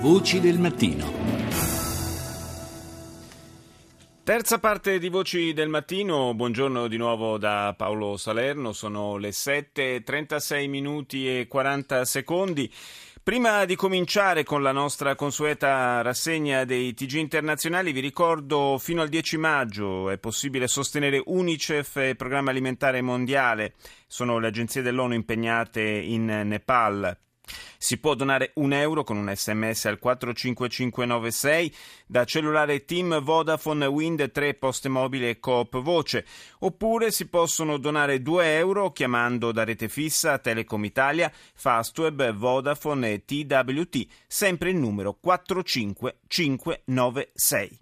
Voci del mattino. Terza parte di Voci del Mattino, buongiorno di nuovo da Paolo Salerno, sono le 7.36 minuti e 40 secondi. Prima di cominciare con la nostra consueta rassegna dei TG internazionali, vi ricordo fino al 10 maggio è possibile sostenere Unicef e Programma Alimentare Mondiale. Sono le agenzie dell'ONU impegnate in Nepal si può donare un euro con un sms al 45596 da cellulare Team Vodafone Wind 3 Poste Mobile e Coop Voce, oppure si possono donare 2 euro chiamando da rete fissa Telecom Italia, Fastweb, Vodafone e TWT, sempre il numero 45596.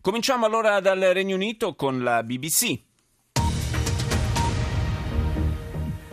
Cominciamo allora dal Regno Unito con la BBC.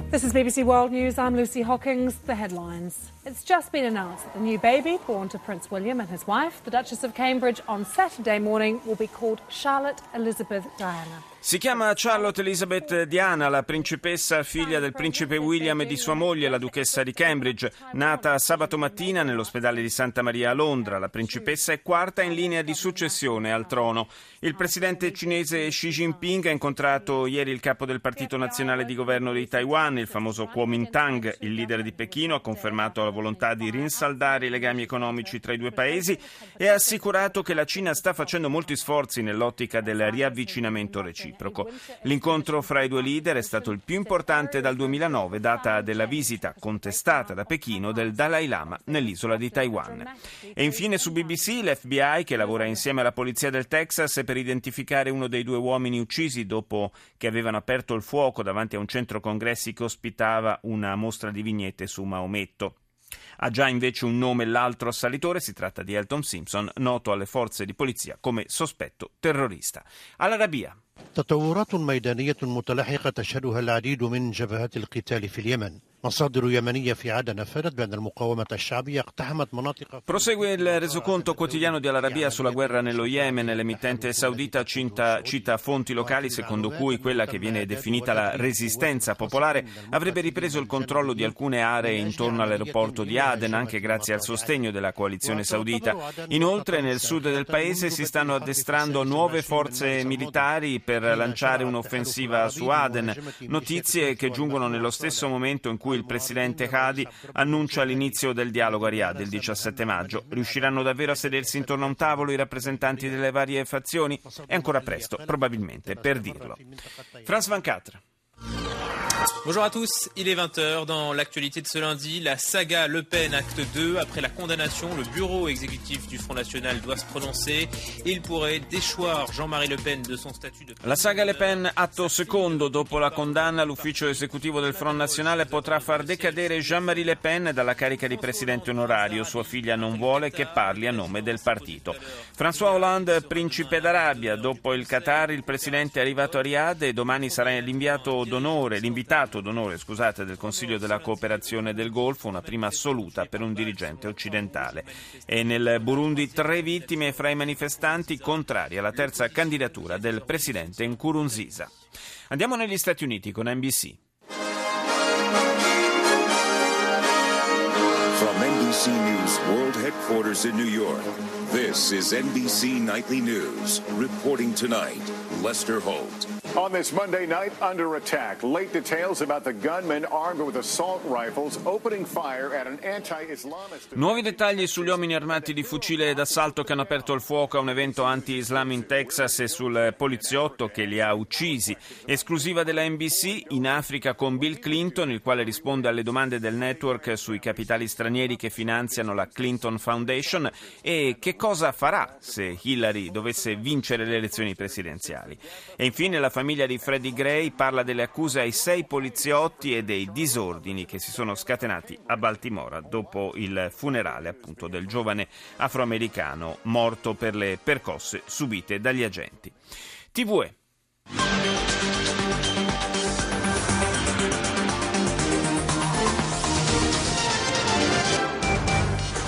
This is BBC World News. I'm Lucy Hawkins. The headlines. It's just been announced that the new baby born to Prince William and his wife, the Duchess of Cambridge, on Saturday morning will be called Charlotte Elizabeth Diana. Si chiama Charlotte Elizabeth Diana, la principessa figlia del principe William e di sua moglie, la duchessa di Cambridge, nata sabato mattina nell'ospedale di Santa Maria a Londra. La principessa è quarta in linea di successione al trono. Il presidente cinese Xi Jinping ha incontrato ieri il capo del Partito Nazionale di Governo di Taiwan, il famoso Kuomintang. Il leader di Pechino ha confermato la volontà di rinsaldare i legami economici tra i due paesi e ha assicurato che la Cina sta facendo molti sforzi nell'ottica del riavvicinamento reciproco. L'incontro fra i due leader è stato il più importante dal 2009, data della visita contestata da Pechino del Dalai Lama nell'isola di Taiwan. E infine su BBC l'FBI, che lavora insieme alla polizia del Texas per identificare uno dei due uomini uccisi dopo che avevano aperto il fuoco davanti a un centro congressi che ospitava una mostra di vignette su Maometto. Ha già invece un nome l'altro assalitore, si tratta di Elton Simpson, noto alle forze di polizia come sospetto terrorista. All'Arabia. تطورات ميدانية متلاحقة تشهدها العديد من جبهات القتال في اليمن مصادر يمنية في عدن أفادت بأن المقاومة الشعبية اقتحمت مناطق Prosegue il resoconto quotidiano di Al-Arabia sulla guerra nello Yemen. L'emittente saudita cita, cita fonti locali secondo cui quella che viene definita la resistenza popolare avrebbe ripreso il controllo di alcune aree intorno all'aeroporto di Aden anche grazie al sostegno della coalizione saudita. Inoltre nel sud del paese si stanno addestrando nuove forze militari per lanciare un'offensiva su Aden. Notizie che giungono nello stesso momento in cui il presidente Hadi annuncia l'inizio del dialogo a Riyadh il 17 maggio. Riusciranno davvero a sedersi intorno a un tavolo i rappresentanti delle varie fazioni? È ancora presto, probabilmente, per dirlo. France 24. Bonjour à tous, il est 20h. Dans l'actualité de ce lundi, la saga Le Pen acte 2. Après la condamnation, le bureau exécutif du Front National doit se prononcer il pourrait déchoir Jean-Marie Le Pen de son statut de... La saga Le Pen atto secondo. Dopo la condanna, l'ufficio esecutivo del Front Nazionale potrà far decadere Jean-Marie Le Pen dalla carica di presidente onorario. Sua figlia non vuole che parli a nome del partito. François Hollande, principe d'Arabia. Dopo il Qatar, il presidente è arrivato a Riyadh e domani sarà l'inviato d'onore, l'invitato d'onore scusate, del Consiglio della cooperazione del Golfo, una prima assoluta per un dirigente occidentale. E nel Burundi tre vittime fra i manifestanti contrari alla terza candidatura del presidente Nkurunziza. Andiamo negli Stati Uniti con NBC. From NBC News Headquarters in New York, this is NBC Nightly News. Reporting tonight, Lester Holt. On this Monday night, under attack. Late details about the gunman armed with assault rifles opening fire at an anti-Islamist. Nuovi dettagli sugli uomini armati di fucile d'assalto che hanno aperto il fuoco a un evento anti-Islam in Texas e sul poliziotto che li ha uccisi. Esclusiva della NBC in Africa con Bill Clinton, il quale risponde alle domande del network sui capitali stranieri che finanziano la Clinton Foundation e che cosa farà se Hillary dovesse vincere le elezioni presidenziali. E infine la famiglia di Freddie Gray parla delle accuse ai sei poliziotti e dei disordini che si sono scatenati a Baltimora dopo il funerale appunto del giovane afroamericano morto per le percosse subite dagli agenti. TVE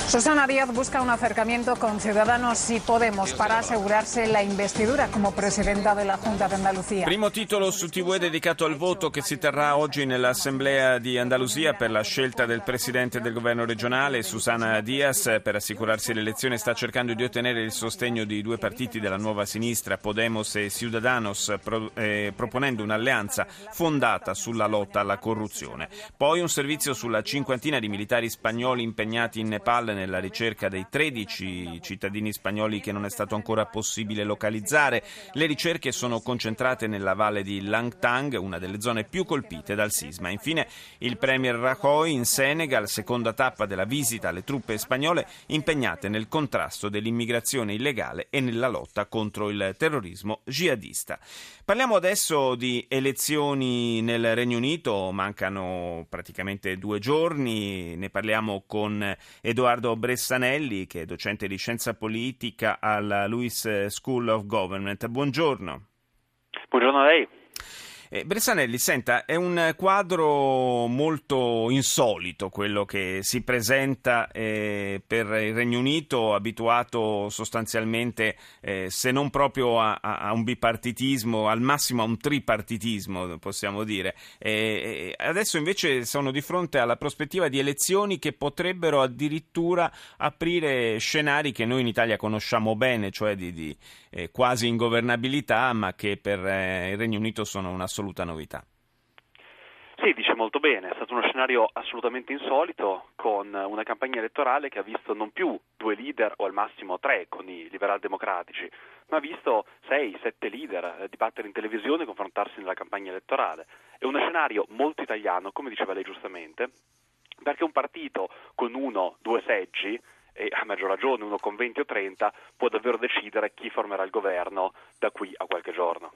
Susana Díaz busca un acercamiento con Ciudadanos y Podemos para asegurarse la investidura como presidenta della Junta de Andalucía. Primo titolo su TV dedicato al voto che si terrà oggi nell'Assemblea di Andalusia per la scelta del presidente del governo regionale. Susana Díaz, per assicurarsi l'elezione, sta cercando di ottenere il sostegno di due partiti della nuova sinistra, Podemos e Ciudadanos, pro, eh, proponendo un'alleanza fondata sulla lotta alla corruzione. Poi un servizio sulla cinquantina di militari spagnoli impegnati in Nepal nella ricerca dei 13 cittadini spagnoli che non è stato ancora possibile localizzare. Le ricerche sono concentrate nella valle di Langtang, una delle zone più colpite dal sisma. Infine il premier Rajoy in Senegal, seconda tappa della visita alle truppe spagnole impegnate nel contrasto dell'immigrazione illegale e nella lotta contro il terrorismo jihadista. Parliamo adesso di elezioni nel Regno Unito, mancano praticamente due giorni, ne parliamo con Edoardo Bressanelli che è docente di scienza politica alla Lewis School of Government. Buongiorno. Buongiorno a lei. Eh, Bressanelli, senta, è un quadro molto insolito quello che si presenta eh, per il Regno Unito, abituato sostanzialmente, eh, se non proprio a, a, un bipartitismo, al massimo a un tripartitismo, possiamo dire. adesso invece sono di fronte alla prospettiva di elezioni che potrebbero addirittura aprire scenari che noi in Italia conosciamo bene, cioè di, di eh, quasi ingovernabilità, ma che per eh, il Regno Unito sono una assoluta novità. Sì, dice molto bene, è stato uno scenario assolutamente insolito con una campagna elettorale che ha visto non più due leader o al massimo tre con i liberal democratici, ma ha visto sei, sette leader eh, dibattere in televisione e confrontarsi nella campagna elettorale. È uno scenario molto italiano, come diceva lei giustamente, perché un partito con uno, due seggi e a maggior ragione uno con 20 o 30 può davvero decidere chi formerà il governo da qui a qualche giorno.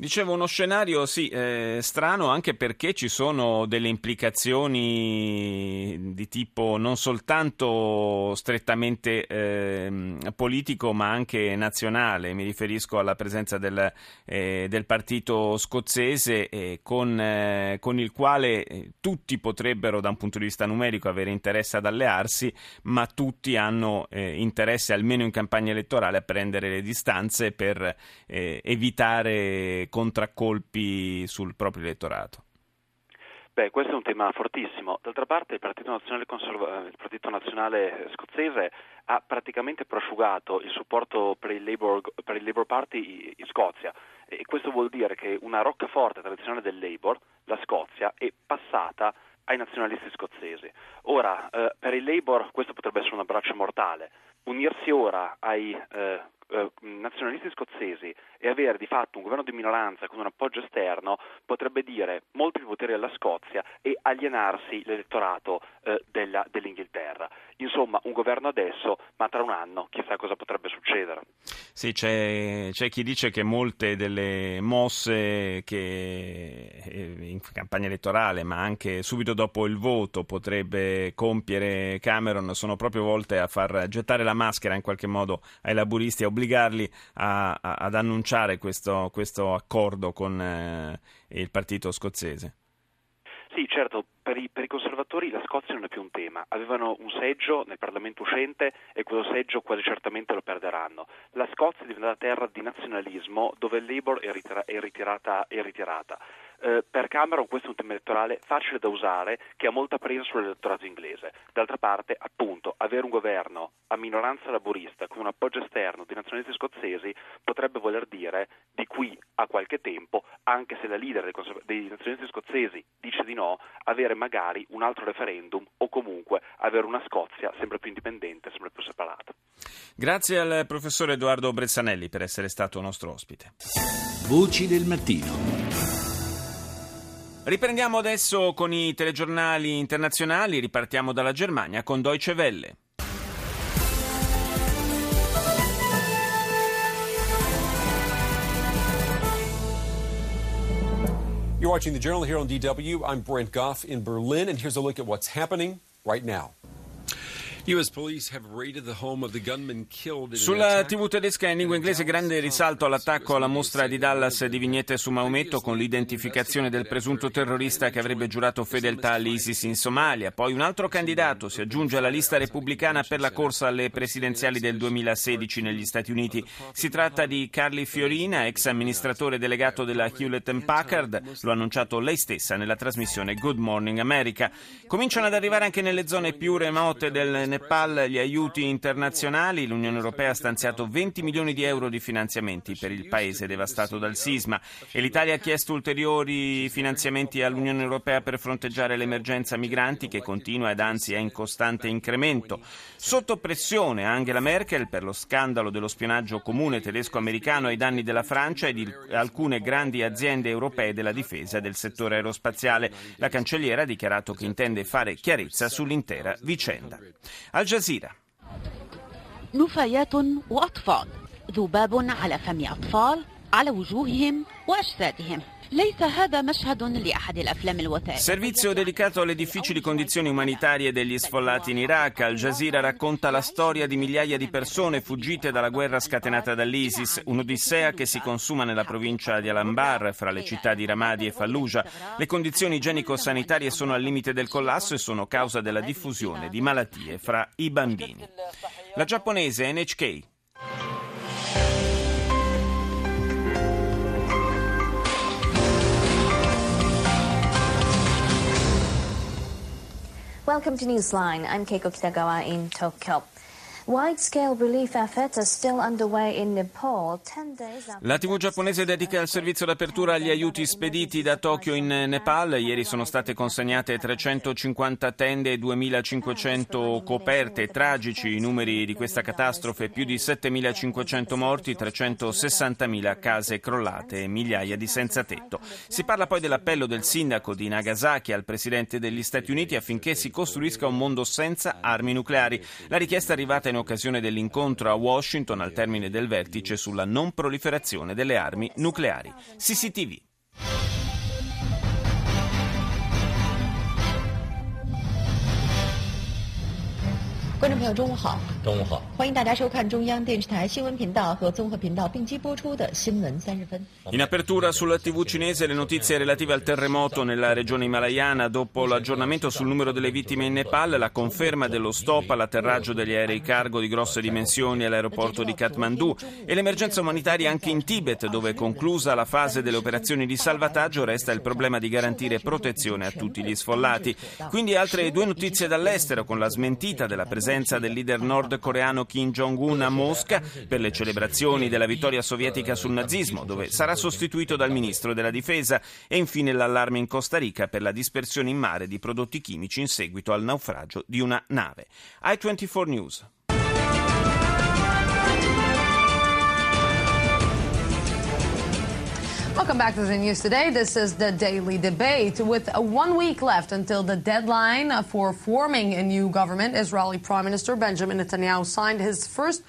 Dicevo uno scenario sì, eh, strano anche perché ci sono delle implicazioni di tipo non soltanto strettamente eh, politico ma anche nazionale. Mi riferisco alla presenza del, eh, del partito scozzese con, eh, con, il quale eh, tutti potrebbero da un punto di vista numerico avere interesse ad allearsi, ma tutti hanno eh, interesse almeno in campagna elettorale a prendere le distanze per evitare contraccolpi sul proprio elettorato? Beh, questo è un tema fortissimo. D'altra parte il Partito Nazionale, Conserva- il Partito Nazionale scozzese ha praticamente prosciugato il supporto per il Labour, per il Labour Party in Scozia e questo vuol dire che una roccaforte tradizionale del Labour, la Scozia, è passata ai nazionalisti scozzesi. Ora, eh, per il Labour questo potrebbe essere un abbraccio mortale. Unirsi ora ai eh, eh, nazionalisti scozzesi e avere di fatto un governo di minoranza con un appoggio esterno potrebbe dire molti più poteri alla Scozia e alienarsi l'elettorato eh, della, dell'Inghilterra. Insomma, un governo adesso, ma tra un anno chissà cosa potrebbe succedere. Sì, c'è, c'è chi dice che molte delle mosse che eh, in campagna elettorale, ma anche subito dopo il voto, potrebbe compiere Cameron sono proprio volte a far gettare la maschera in qualche modo ai laburisti, a obbligarli a, a, ad annunciare questo, questo accordo con eh, il partito scozzese. Sì, certo, per i, per i, conservatori la Scozia non è più un tema, avevano un seggio nel Parlamento uscente e quello seggio quasi certamente lo perderanno. La Scozia è diventata terra di nazionalismo dove il Labour è, ritira, è, ritirata, è ritirata. Eh, per Cameron questo è un tema elettorale facile da usare che ha molta presa sull'elettorato inglese. D'altra parte, appunto, avere un governo a minoranza laburista con un appoggio esterno di nazionalisti scozzesi potrebbe voler dire di qui a qualche tempo, anche se la leader dei, conserv- dei nazionalisti scozzesi dice di no, avere magari un altro referendum o comunque avere una Scozia sempre più indipendente, sempre più separata. Grazie al professor Edoardo Brezzanelli per essere stato nostro ospite. Voci del mattino. Riprendiamo adesso con i telegiornali internazionali, ripartiamo dalla Germania con Deutsche Welle. You're watching the Journal here on DW. I'm Brent Goff in Berlin, and here's a look at what's happening right now. Sulla TV tedesca in lingua inglese grande risalto all'attacco alla mostra di Dallas di vignette su Maometto con l'identificazione del presunto terrorista che avrebbe giurato fedeltà all'ISIS in Somalia. Poi un altro candidato si aggiunge alla lista repubblicana per la corsa alle presidenziali del 2016 negli Stati Uniti. Si tratta di Carly Fiorina, ex amministratore delegato della Hewlett Packard. Lo ha annunciato lei stessa nella trasmissione Good Morning America. Cominciano ad arrivare anche nelle zone più remote del Nepal Nepal gli aiuti internazionali, l'Unione Europea ha stanziato 20 milioni di euro di finanziamenti per il paese devastato dal sisma e l'Italia ha chiesto ulteriori finanziamenti all'Unione Europea per fronteggiare l'emergenza migranti che continua ed anzi è in costante incremento. Sotto pressione Angela Merkel per lo scandalo dello spionaggio comune tedesco-americano ai danni della Francia e di alcune grandi aziende europee della difesa e del settore aerospaziale. La cancelliera ha dichiarato che intende fare chiarezza sull'intera vicenda. Jazeera. نفايات وأطفال ذباب على فم أطفال على وجوههم وأجسادهم ليس هذا مشهد لأحد الأفلام الوثائقية Servizio dedicato alle difficili condizioni umanitarie degli sfollati in Iraq. Al Jazeera racconta la storia di migliaia di persone fuggite dalla guerra scatenata dall'ISIS, un'odissea che si consuma nella provincia di Al-Anbar, fra le città di Ramadi e Fallujah. Le condizioni igienico-sanitarie sono al limite del collasso e sono causa della diffusione di malattie fra i bambini. La giapponese NHK Welcome to Newsline. I'm Keiko Kitagawa in Tokyo. La TV giapponese dedica il servizio d'apertura agli aiuti spediti da Tokyo in Nepal. Ieri sono state consegnate 350 tende e 2500 coperte. Tragici i numeri di questa catastrofe, più di 7500 morti, 360.000 case crollate e migliaia di senza tetto. Si parla poi dell'appello del sindaco di Nagasaki al presidente degli Stati Uniti affinché si costruisca un mondo senza armi nucleari. La richiesta è arrivata in occasione dell'incontro a Washington al termine del vertice sulla non proliferazione delle armi nucleari. CCTV. In apertura sulla TV cinese le notizie relative al terremoto nella regione himalayana. Dopo l'aggiornamento sul numero delle vittime in Nepal, la conferma dello stop all'atterraggio degli aerei cargo di grosse dimensioni all'aeroporto di Kathmandu e l'emergenza umanitaria anche in Tibet dove conclusa la fase delle operazioni di salvataggio. Resta il problema di garantire protezione a tutti gli sfollati. Quindi altre due notizie dall'estero con la smentita della presenza del leader nordcoreano Kim Jong-un a Mosca per le celebrazioni della vittoria sovietica sul nazismo, dove sarà sostituito dal ministro della difesa, e infine l'allarme in Costa Rica per la dispersione in mare di prodotti chimici in seguito al naufragio di una nave. I24 News. Back to the news today. This is the daily debate. With one week left until the deadline for forming a new government, Israeli Prime Minister Benjamin Netanyahu signed his first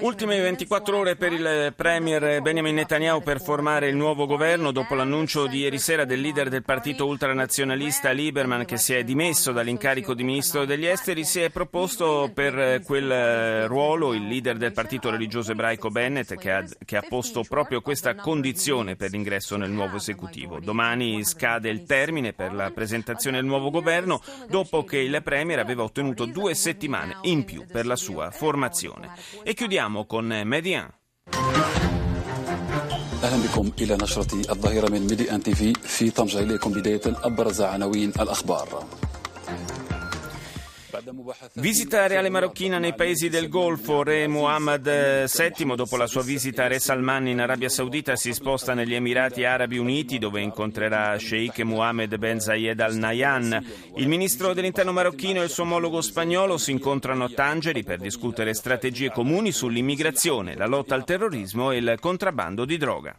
Ultime 24 ore per il premier Benjamin Netanyahu per formare il nuovo governo dopo l'annuncio di ieri sera del leader del partito ultranazionalista Lieberman che si è dimesso dall'incarico di ministro degli esteri si è proposto per quel ruolo il leader del partito religioso ebraico Bennett che ha, che ha posto proprio questa condizione per l'ingresso nel nuovo esecutivo. Domani scade il termine per la presentazione del nuovo governo dopo che il premier aveva ottenuto due settimane in più per la sua formazione. E chiudiamo con Median. أهلا بكم إلى نشرة الظهيرة من ميدي أن تي في في طنجة إليكم بداية ابرز عناوين الأخبار Visita reale marocchina nei paesi del Golfo. Re Mohammed VII, dopo la sua visita a Re Salman in Arabia Saudita, si sposta negli Emirati Arabi Uniti dove incontrerà Sheikh Mohammed Ben Zayed Al Nahyan. Il ministro dell'interno marocchino e il suo omologo spagnolo si incontrano a Tangeri per discutere strategie comuni sull'immigrazione, la lotta al terrorismo e il contrabbando di droga.